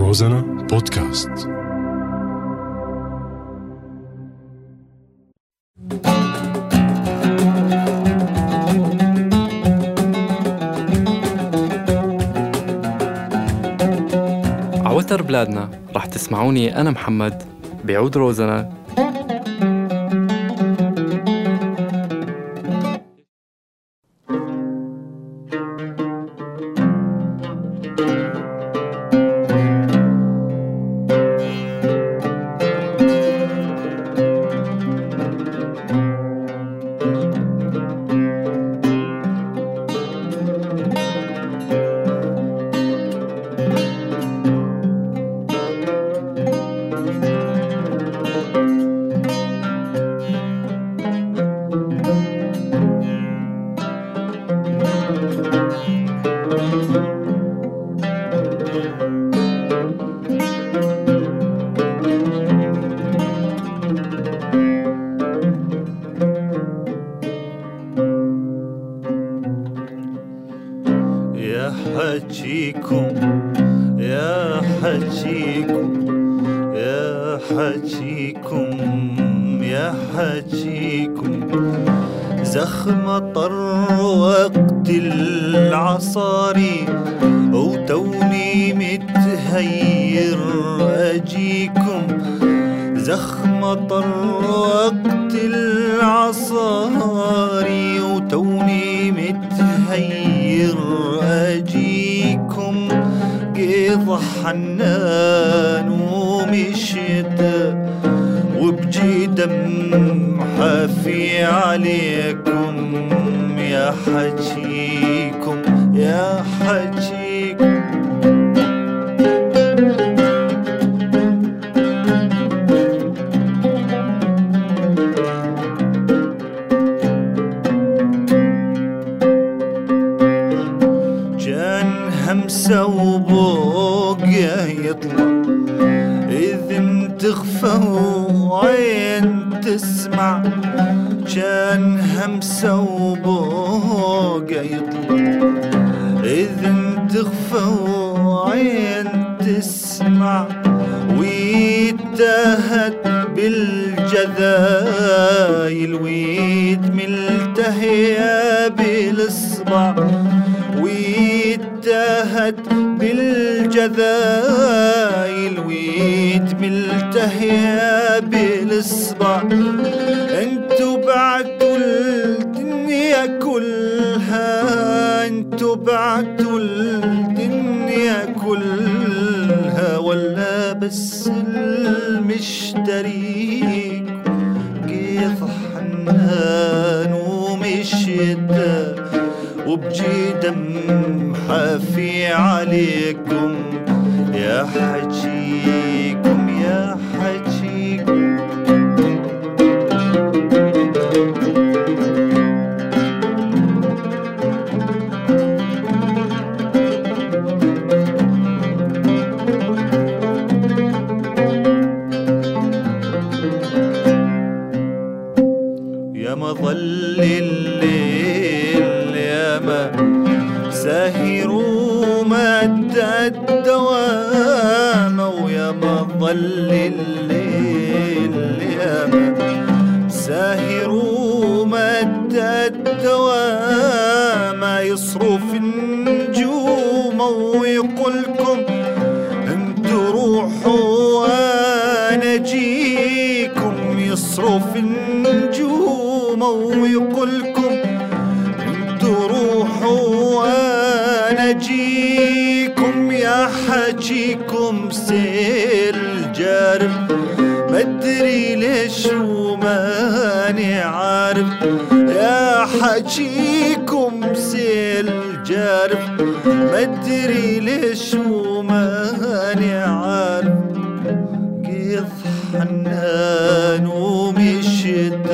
روزانا بودكاست. عوتر بلادنا رح تسمعوني أنا محمد بعود روزنا وتوني متهير أجيكم زخم طر وقت العصاري وتوني متهير أجيكم قيض حنان ومشيت وبجي دم حافي عليكم يا حجيكم همسة وبوقيا يطلع. إذ تخفى وعين تسمع كان همسة وبوقيا يطلع. إذ تخفى وعين تسمع ويتهت بالجذايل ويد ملتهية بالإصبع. ويتهت بالجذايل ويد ملتهية بالإصبع. أنتو بعتوا الدنيا كلها أنتو بعتوا الدنيا كلها. ولا بس المشتري قيض حنان ومشيت. وبجي دم حافي عليكم يا حجيكم مد الدوام ويا مظل الليل يا ما ساهر مد الدوام. يا حجيكم سيل جارب مدري ليش وماني عارف. قيض حنان ومشيت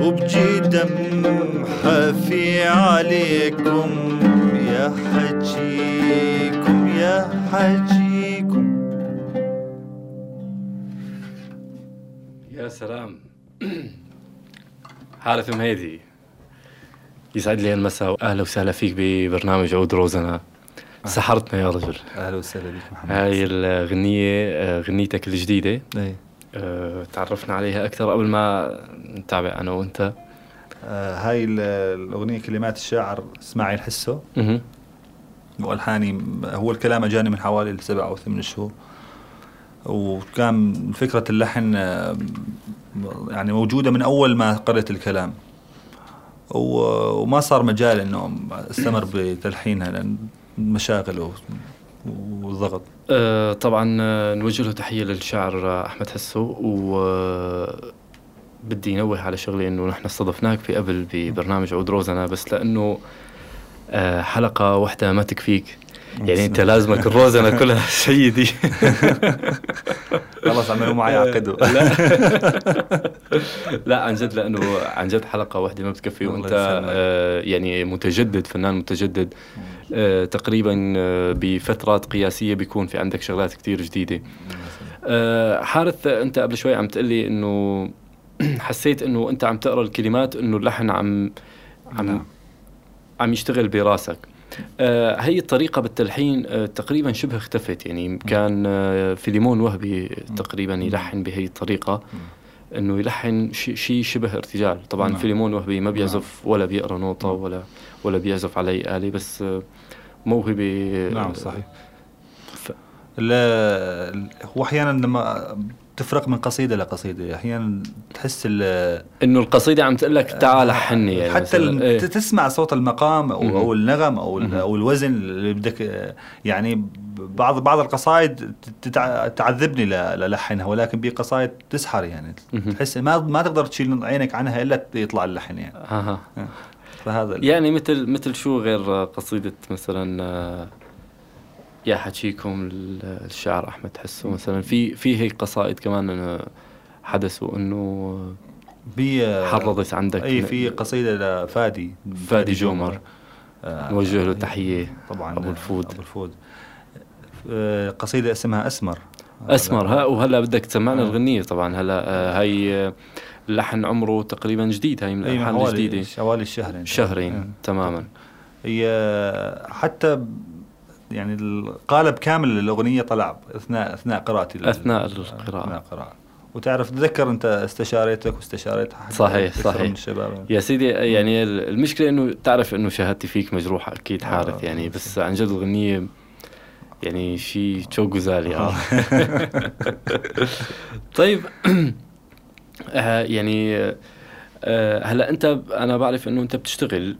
وبجي دم حافي عليكم. يا حجيكم يا حجيكم. يا سلام. عارف ام هيدي يسعد لي المساء وأهلا وسهلا فيك ببرنامج عود روزنا. سحرتنا يا رجل. أهلا وسهلا بك محمد. هاي الغنية آه، غنيتك الجديدة. إيه آه، تعرفنا عليها أكثر قبل ما نتابع أنا وأنت. آه هاي ال- الأغنية كلمات الشاعر إسماعيل حسو. مهم. والحاني هو الكلام أجاني من حوالي سبع أو ثمان شهور. وكان فكرة اللحن آه، يعني موجودة من أول ما قرأت الكلام. وما صار مجال إنه أستمر بتلحينها لأن مشاغل والضغط آه، طبعا آه، نوجه له تحية للشاعر أحمد حسو و بدي نوه على شغلة إنه نحن استضفناك في قبل ببرنامج عود روزنا بس لأنه آه، حلقة واحدة ما تكفيك. يعني أنت لازمك الروزنة كلها سيدي. خلص عملوا معي عقدوا لا. لا عن جد لأنه عن جد حلقة واحدة ما بتكفي وأنت. آه يعني متجدد فنان متجدد. آه تقريبا آه بفترات قياسية بيكون في عندك شغلات كتير جديدة. آه حارث أنت قبل شوي عم تقلي إنه حسيت إنه أنت عم تقرأ الكلمات إنه اللحن عم عم نعم. عم يشتغل براسك. هي الطريقة بالتلحين آه تقريبا شبه اختفت. يعني كان آه فيليمون وهبي تقريبا يلحن بهي الطريقة إنه يلحن شيء شي شبه ارتجال. طبعا نعم. فيليمون وهبي ما بيعزف ولا بيقرأ نوطة ولا ولا بيعزف على أي آلة بس آه موهبة نعم صحيح. ف- لا هو أحيانا لما تفرق من قصيدة لقصيده أحيانا تحس إنه القصيدة عم تقول لك تعال لحني يعني حتى إيه. تسمع صوت المقام أو. أو النغم أو. أو الوزن اللي بدك يعني بعض بعض القصائد تعذبني للحنها ولكن بقصائد تسحر يعني. تحس ما ما تقدر تشيل عينك عنها إلا يطلع اللحن يعني أها فهذا يعني مثل مثل شو غير قصيدة مثلا آه، يا حكيكم ال- الشاعر أحمد حسو مثلا في في هيك قصائد كمان آه، حدثوا إنه في حرضت عندك اي في قصيدة لفادي فادي جومر. آه، نوجه له تحية طبعا أبو الفود. أبو الفود آه، قصيدة اسمها أسمر. أسمر. ها وهلا بدك تسمعنا آه. الغنية طبعا. هلا آه، هي آه، اللحن عمره تقريبا جديد. هاي من اي الألحان حوالي الجديدة. حوالي الشهرين شهرين تماما. هي حتى يعني القالب كامل للأغنية طلع اثناء أثناء قراءتي لل- أثناء القراءة. أثناء القراءة وتعرف تذكر أنت استشاريتك واستشاريت صحيح، صحيح. من الشباب يا سيدي يعني المشكلة إنه تعرف إنه شهادتي فيك مجروحة أكيد آه، حارث يعني بس عن جد الغنية يعني شيء تشو غزالي آه. طيب آه يعني آه هلا أنت أنا بعرف إنه أنت بتشتغل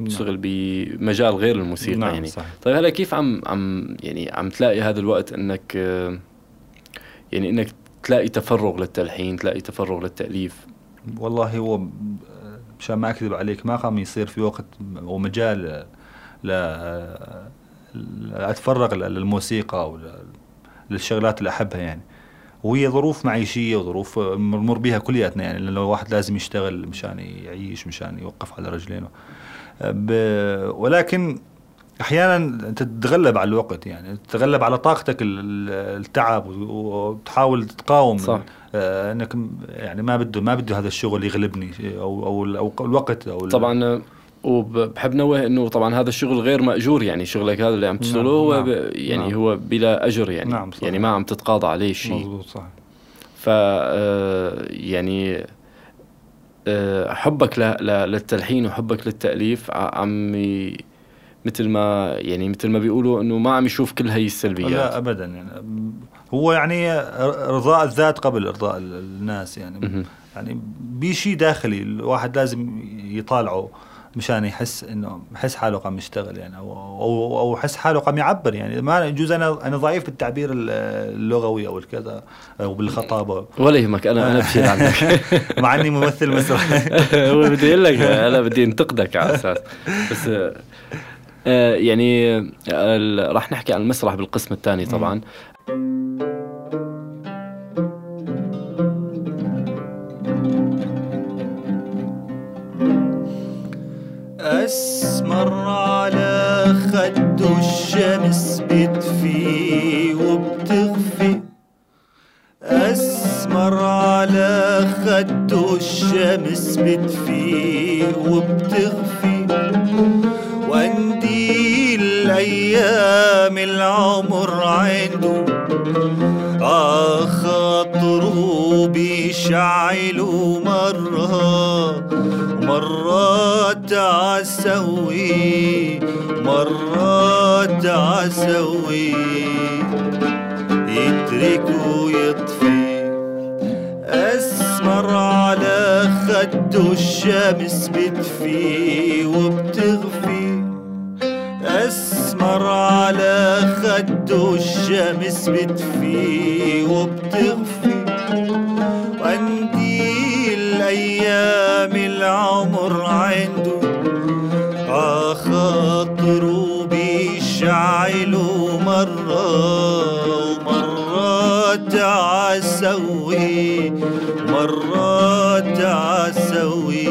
بتشتغل بمجال غير الموسيقى نعم، يعني. صحيح. طيب هلا كيف عم عم يعني عم تلاقي هذا الوقت إنك يعني إنك تلاقي تفرغ للتلحين تلاقي تفرغ للتأليف؟ والله هو مشان ما أكذب عليك ما قام يصير في وقت ومجال ل لا أتفرغ للموسيقى أو للشغلات اللي أحبها يعني. وهي ظروف معيشية وظروف نمر بها كلياتنا يعني لأنه الواحد لازم يشتغل مشان يعيش مشان يوقف على رجلينه ب- ولكن أحيانا تتغلب على الوقت يعني تتغلب على طاقتك ال- ال- التعب وتحاول تقاوم صح. آه، إنك يعني ما بده ما بده هذا الشغل يغلبني أو أو أو الوقت أو طبعا آه، وبحب نوه إنه طبعا هذا الشغل غير مأجور يعني شغلك هذا اللي عم تشتغله نعم، هو نعم، ب- يعني نعم. هو بلا أجر يعني. نعم، صحيح. يعني ما عم تتقاضى عليه شيء. مضبوط صح ف آه، يعني آه، حبك للتلحين وحبك للتأليف عم مثل ما يعني مثل ما بيقولوا إنه ما عم يشوف كل هي لا السلبيات ابدا يعني. هو يعني ارضاء الذات قبل إرضاء ال- الناس يعني. يعني بشيء داخلي الواحد لازم يطالعه. مشان يحس إنه يحس حاله قام يشتغل يعني أو أو أو يحس حاله قام يعبر يعني. ما يجوز أنا أنا ضعيف بالتعبير ال- اللغوي أو الكذا أو بالخطابه ولا يهمك أنا أنا بشيل عنك. مع إني ممثل مسرحي هو بدي أقول لك أنا بدي أنتقدك على أساس. بس آه، يعني آه، راح نحكي عن المسرح بالقسم الثاني طبعا. أسمر على خده الشمس بتفي وبتخفي أسمر على خده الشمس بتفي وبتخفي ونديل الأيام العمر عنده خاطره بيشعلوا مرة. مرات عسوي مرات عسوي يترك ويطفي أسمر على خده الشمس بتفي وبتغفي. أسمر على خده الشمس بتفي وبتغفي. وقنديل أيام العمر مرة ومرات عسوي مرات عسوي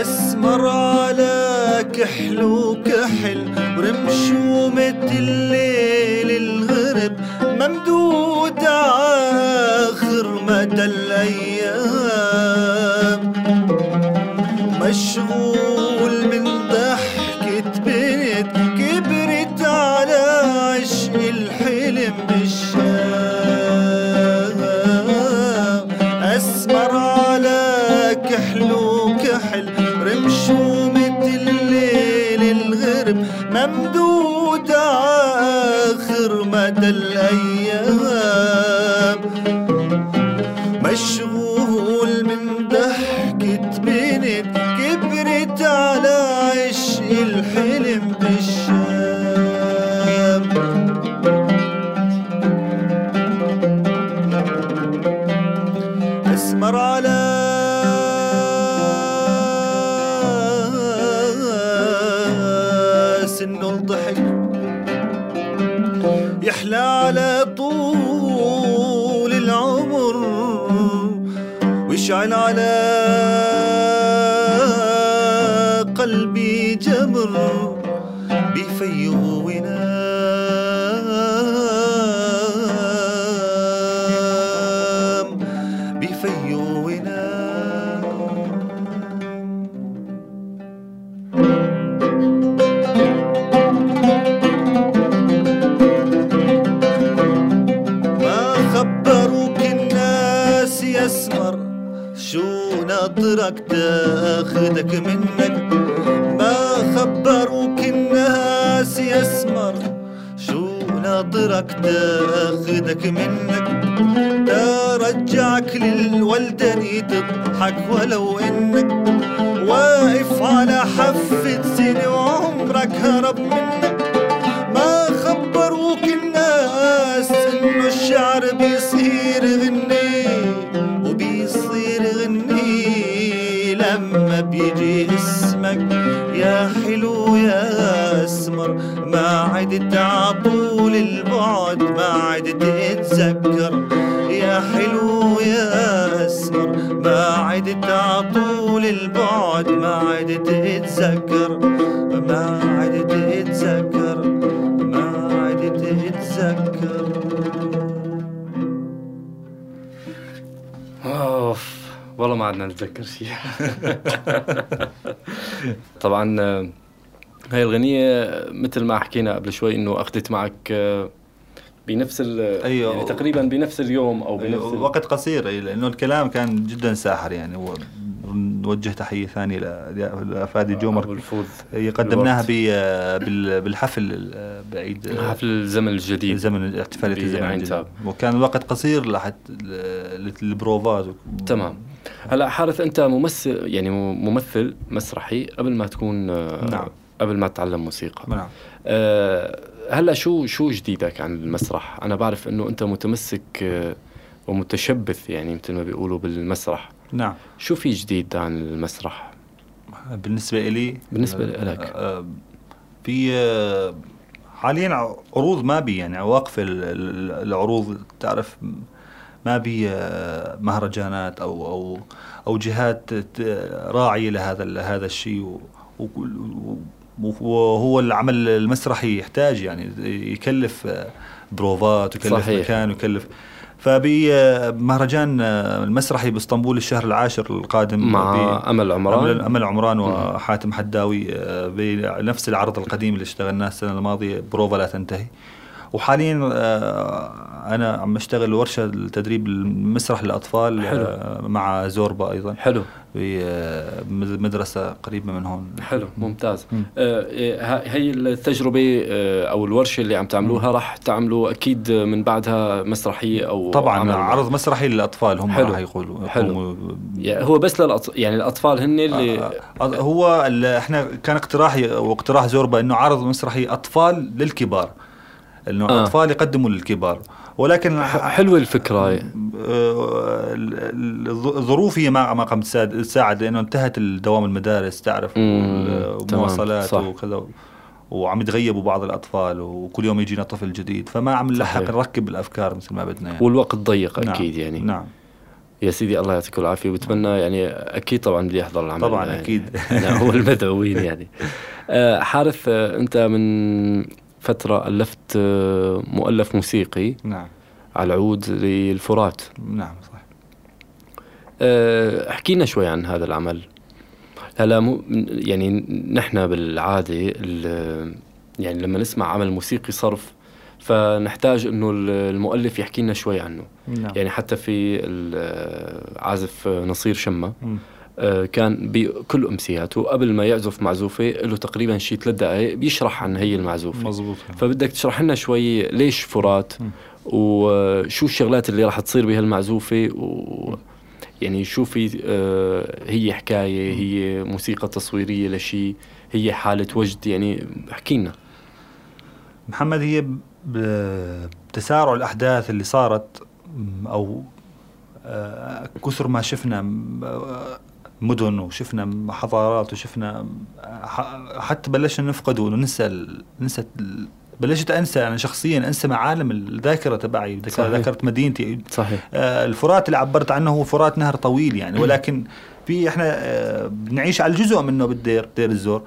أسمر على كحل وكحل ورمشومة الليل الغرب. ممدود آخر مدى الأيام. مشغول for you. ولو انك واقف على حفة سنة وعمرك هرب منك ما خبروك الناس إنه الشعر بيصير غني وبيصير غني لما بيجي اسمك. يا حلو يا أسمر ما عدت عطول البعد ما عدت اتذكر يا حلو يا اسمر ما عدت عطول البعد ما عدت اتذكر ما عدت اتذكر ما عدت اتذكر أوف والله ما عدنا نتذكر شيء طبعا آه، هاي الغنية مثل ما حكينا قبل شوي إنه أخذت معك آه، بنفس ال أيوة. يعني تقريبا بنفس اليوم أو بنفس ال- وقت قصير لأنه الكلام كان جدا ساحر يعني. و- نوجه تحية ثانية لفادي جومر الفوز. هي قدمناها بالحفل بعيد. حفل الزمن الجديد. زمن احتفاليه الزمن الجديد. وكان الوقت قصير لحتى البروفات تمام. هلا حارث أنت ممثل يعني ممثل مسرحي قبل ما تكون نعم. قبل ما تتعلم موسيقى. نعم. آه، هلا شو شو جديدك عن المسرح؟ أنا بعرف إنه أنت متمسك آه، ومتشبث يعني مثل ما بيقولوا بالمسرح. نعم. شو في جديد عن المسرح؟ بالنسبة إلي؟ بالنسبة آه، لك. آه، في حاليا عروض ما بي يعني واقفة ال- ال- العروض. تعرف ما بي مهرجانات أو أو أو جهات راعية لهذا ال- هذا الشيء وهو العمل المسرحي يحتاج يعني يكلف بروفات ويكلف صحيح. مكان ويكلف. فبمهرجان المسرحي باسطنبول الشهر العاشر القادم مع أمل عمران. امل عمران وحاتم حداوي آه، بنفس العرض القديم اللي اشتغلناه السنة الماضية بروفا لا تنتهي. وحاليا آه، أنا عم اشتغل ورشة التدريب المسرح للاطفال حلو. آه، مع زوربا أيضا. حلو. بمدرسه قريبة من هون. حلو ممتاز. مم. آه، هي التجربة آه، أو الورشة اللي عم تعملوها راح تعملوا أكيد من بعدها مسرحية أو طبعا عمل. عرض مسرحي للأطفال هم حلو. راح يقولوا حلو. يعني هو بس للأطفال يعني الأطفال هن اللي آه، آه، هو إحنا كان اقتراحي واقتراح زوربا إنه عرض مسرحي أطفال للكبار. إنه آه. أطفال يقدموا للكبار. ولكن ح- حلوة الفكرة آه، ال- ال- الظ- الظروف هي ما ما قامت تساعد لأنه انتهت الدوام المدارس تعرف مم، وال- تمام، ومواصلات صح. وكذا وعم يتغيبوا بعض الأطفال وكل يوم يجينا طفل جديد. فما عم نلحق. نركب الأفكار مثل ما بدنا يعني. والوقت ضيق نعم، أكيد يعني. نعم. يا سيدي الله يعطيك العافية. وبتمنى يعني أكيد طبعا بدي أحضر العمل طبعاً، يعني. أكيد. أنا هو المدعوين يعني. آه، حارث آه، أنت من فترة ألفت آه، مؤلف موسيقي نعم. على العود للفرات. نعم صح آه، احكي لنا شوي عن هذا العمل. هلا مو يعني نحن بالعادة ال- يعني لما نسمع عمل موسيقي صرف فنحتاج إنه ال- المؤلف يحكي لنا شوي عنه. نعم. يعني حتى في ال- عازف نصير. آه، كان بكل أمسياته قبل ما يعزف معزوفة له تقريبا شي ثلاث دقائق بيشرح عن هي المعزوفة. مظبوط. فبدك تشرح لنا شوي ليش فرات. وشو الشغلات اللي راح تصير بهالمعزوفة و يعني شو في آه، هي حكاية هي موسيقى تصويرية لشيء هي حالة وجد يعني احكي لنا. محمد هي بتسارع الأحداث اللي صارت أو آه، كثر ما شفنا مدن وشفنا حضارات وشفنا حتى بلشنا نفقد وننسى ننسى بلشت أنسى أنا شخصيا أنسى معالم الذاكرة تبعي. ذاكرة مدينتي. صحيح. آه، الفرات اللي عبرت عنه هو فرات نهر طويل يعني ولكن في إحنا آه، بنعيش على الجزء منه بالدير دير الزور.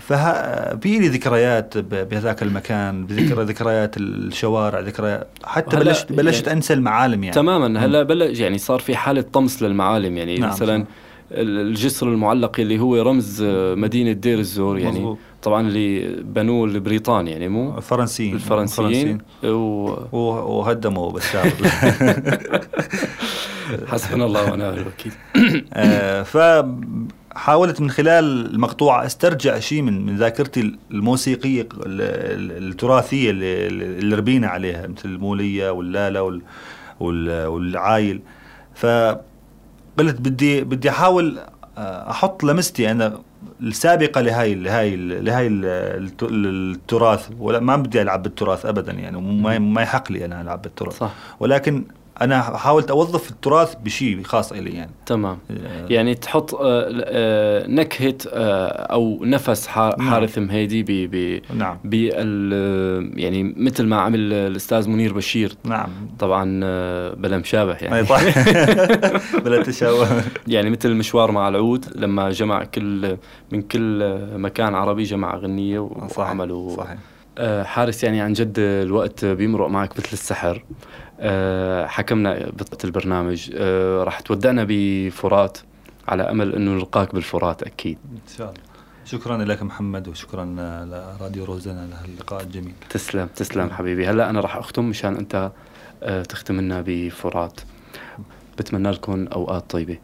فها في لي ذكريات بهذاك المكان بذكر ذكريات الشوارع ذكريات حتى بلشت بلشت يعني- أنسى المعالم يعني. تماما. هلا بلش يعني صار في حالة طمس للمعالم يعني. نعم، مثلا صح. ال- الجسر المعلق اللي هو رمز آه، مدينة دير الزور يعني مظبوط. طبعا اللي بنوه البريطان يعني مو؟ الفرنسيين الفرنسيين. و... و- وهدموا بالشعب حسبنا الله ونعم الوكيل. آه، فحاولت من خلال المقطوعة استرجع شيء من من ذاكرتي الموسيقية ال- ال- التراثية اللي, اللي ربينا عليها مثل المولية واللالة وال وال- فقلت بدي بدي أحاول آه، أحط لمستي أنا السابقة لهاي لهاي الت- التراث ولا ما بدي ألعب بالتراث ابدا يعني وما ما يحق لي أنا ألعب بالتراث. صح. ولكن أنا حاولت أوظف التراث بشيء خاص إلي يعني. تمام. آه، يعني تحط آه، آه، نكهة آه، أو نفس نعم. حارث مهيدي ب ب نعم. يعني مثل ما عمل الأستاذ منير بشير. نعم. طبعا بلا مشابه يعني. طيب. بلا تشابه. يعني مثل المشوار مع العود لما جمع كل من كل مكان عربي جمع أغنية وعملوا صحيح. آه، حارس يعني عن جد الوقت بيمرق معك مثل السحر. آه، حكمنا بطاقة البرنامج. آه، راح تودعنا بفرات على أمل أنه نلقاك بالفرات أكيد. إن شاء الله. شكرا لك محمد وشكرا لراديو روزنا لهاللقاء الجميل. تسلم تسلم حبيبي. هلأ أنا راح أختم مشان أنت آه، تختم لنا بفرات. بتمنى لكم أوقات طيبة.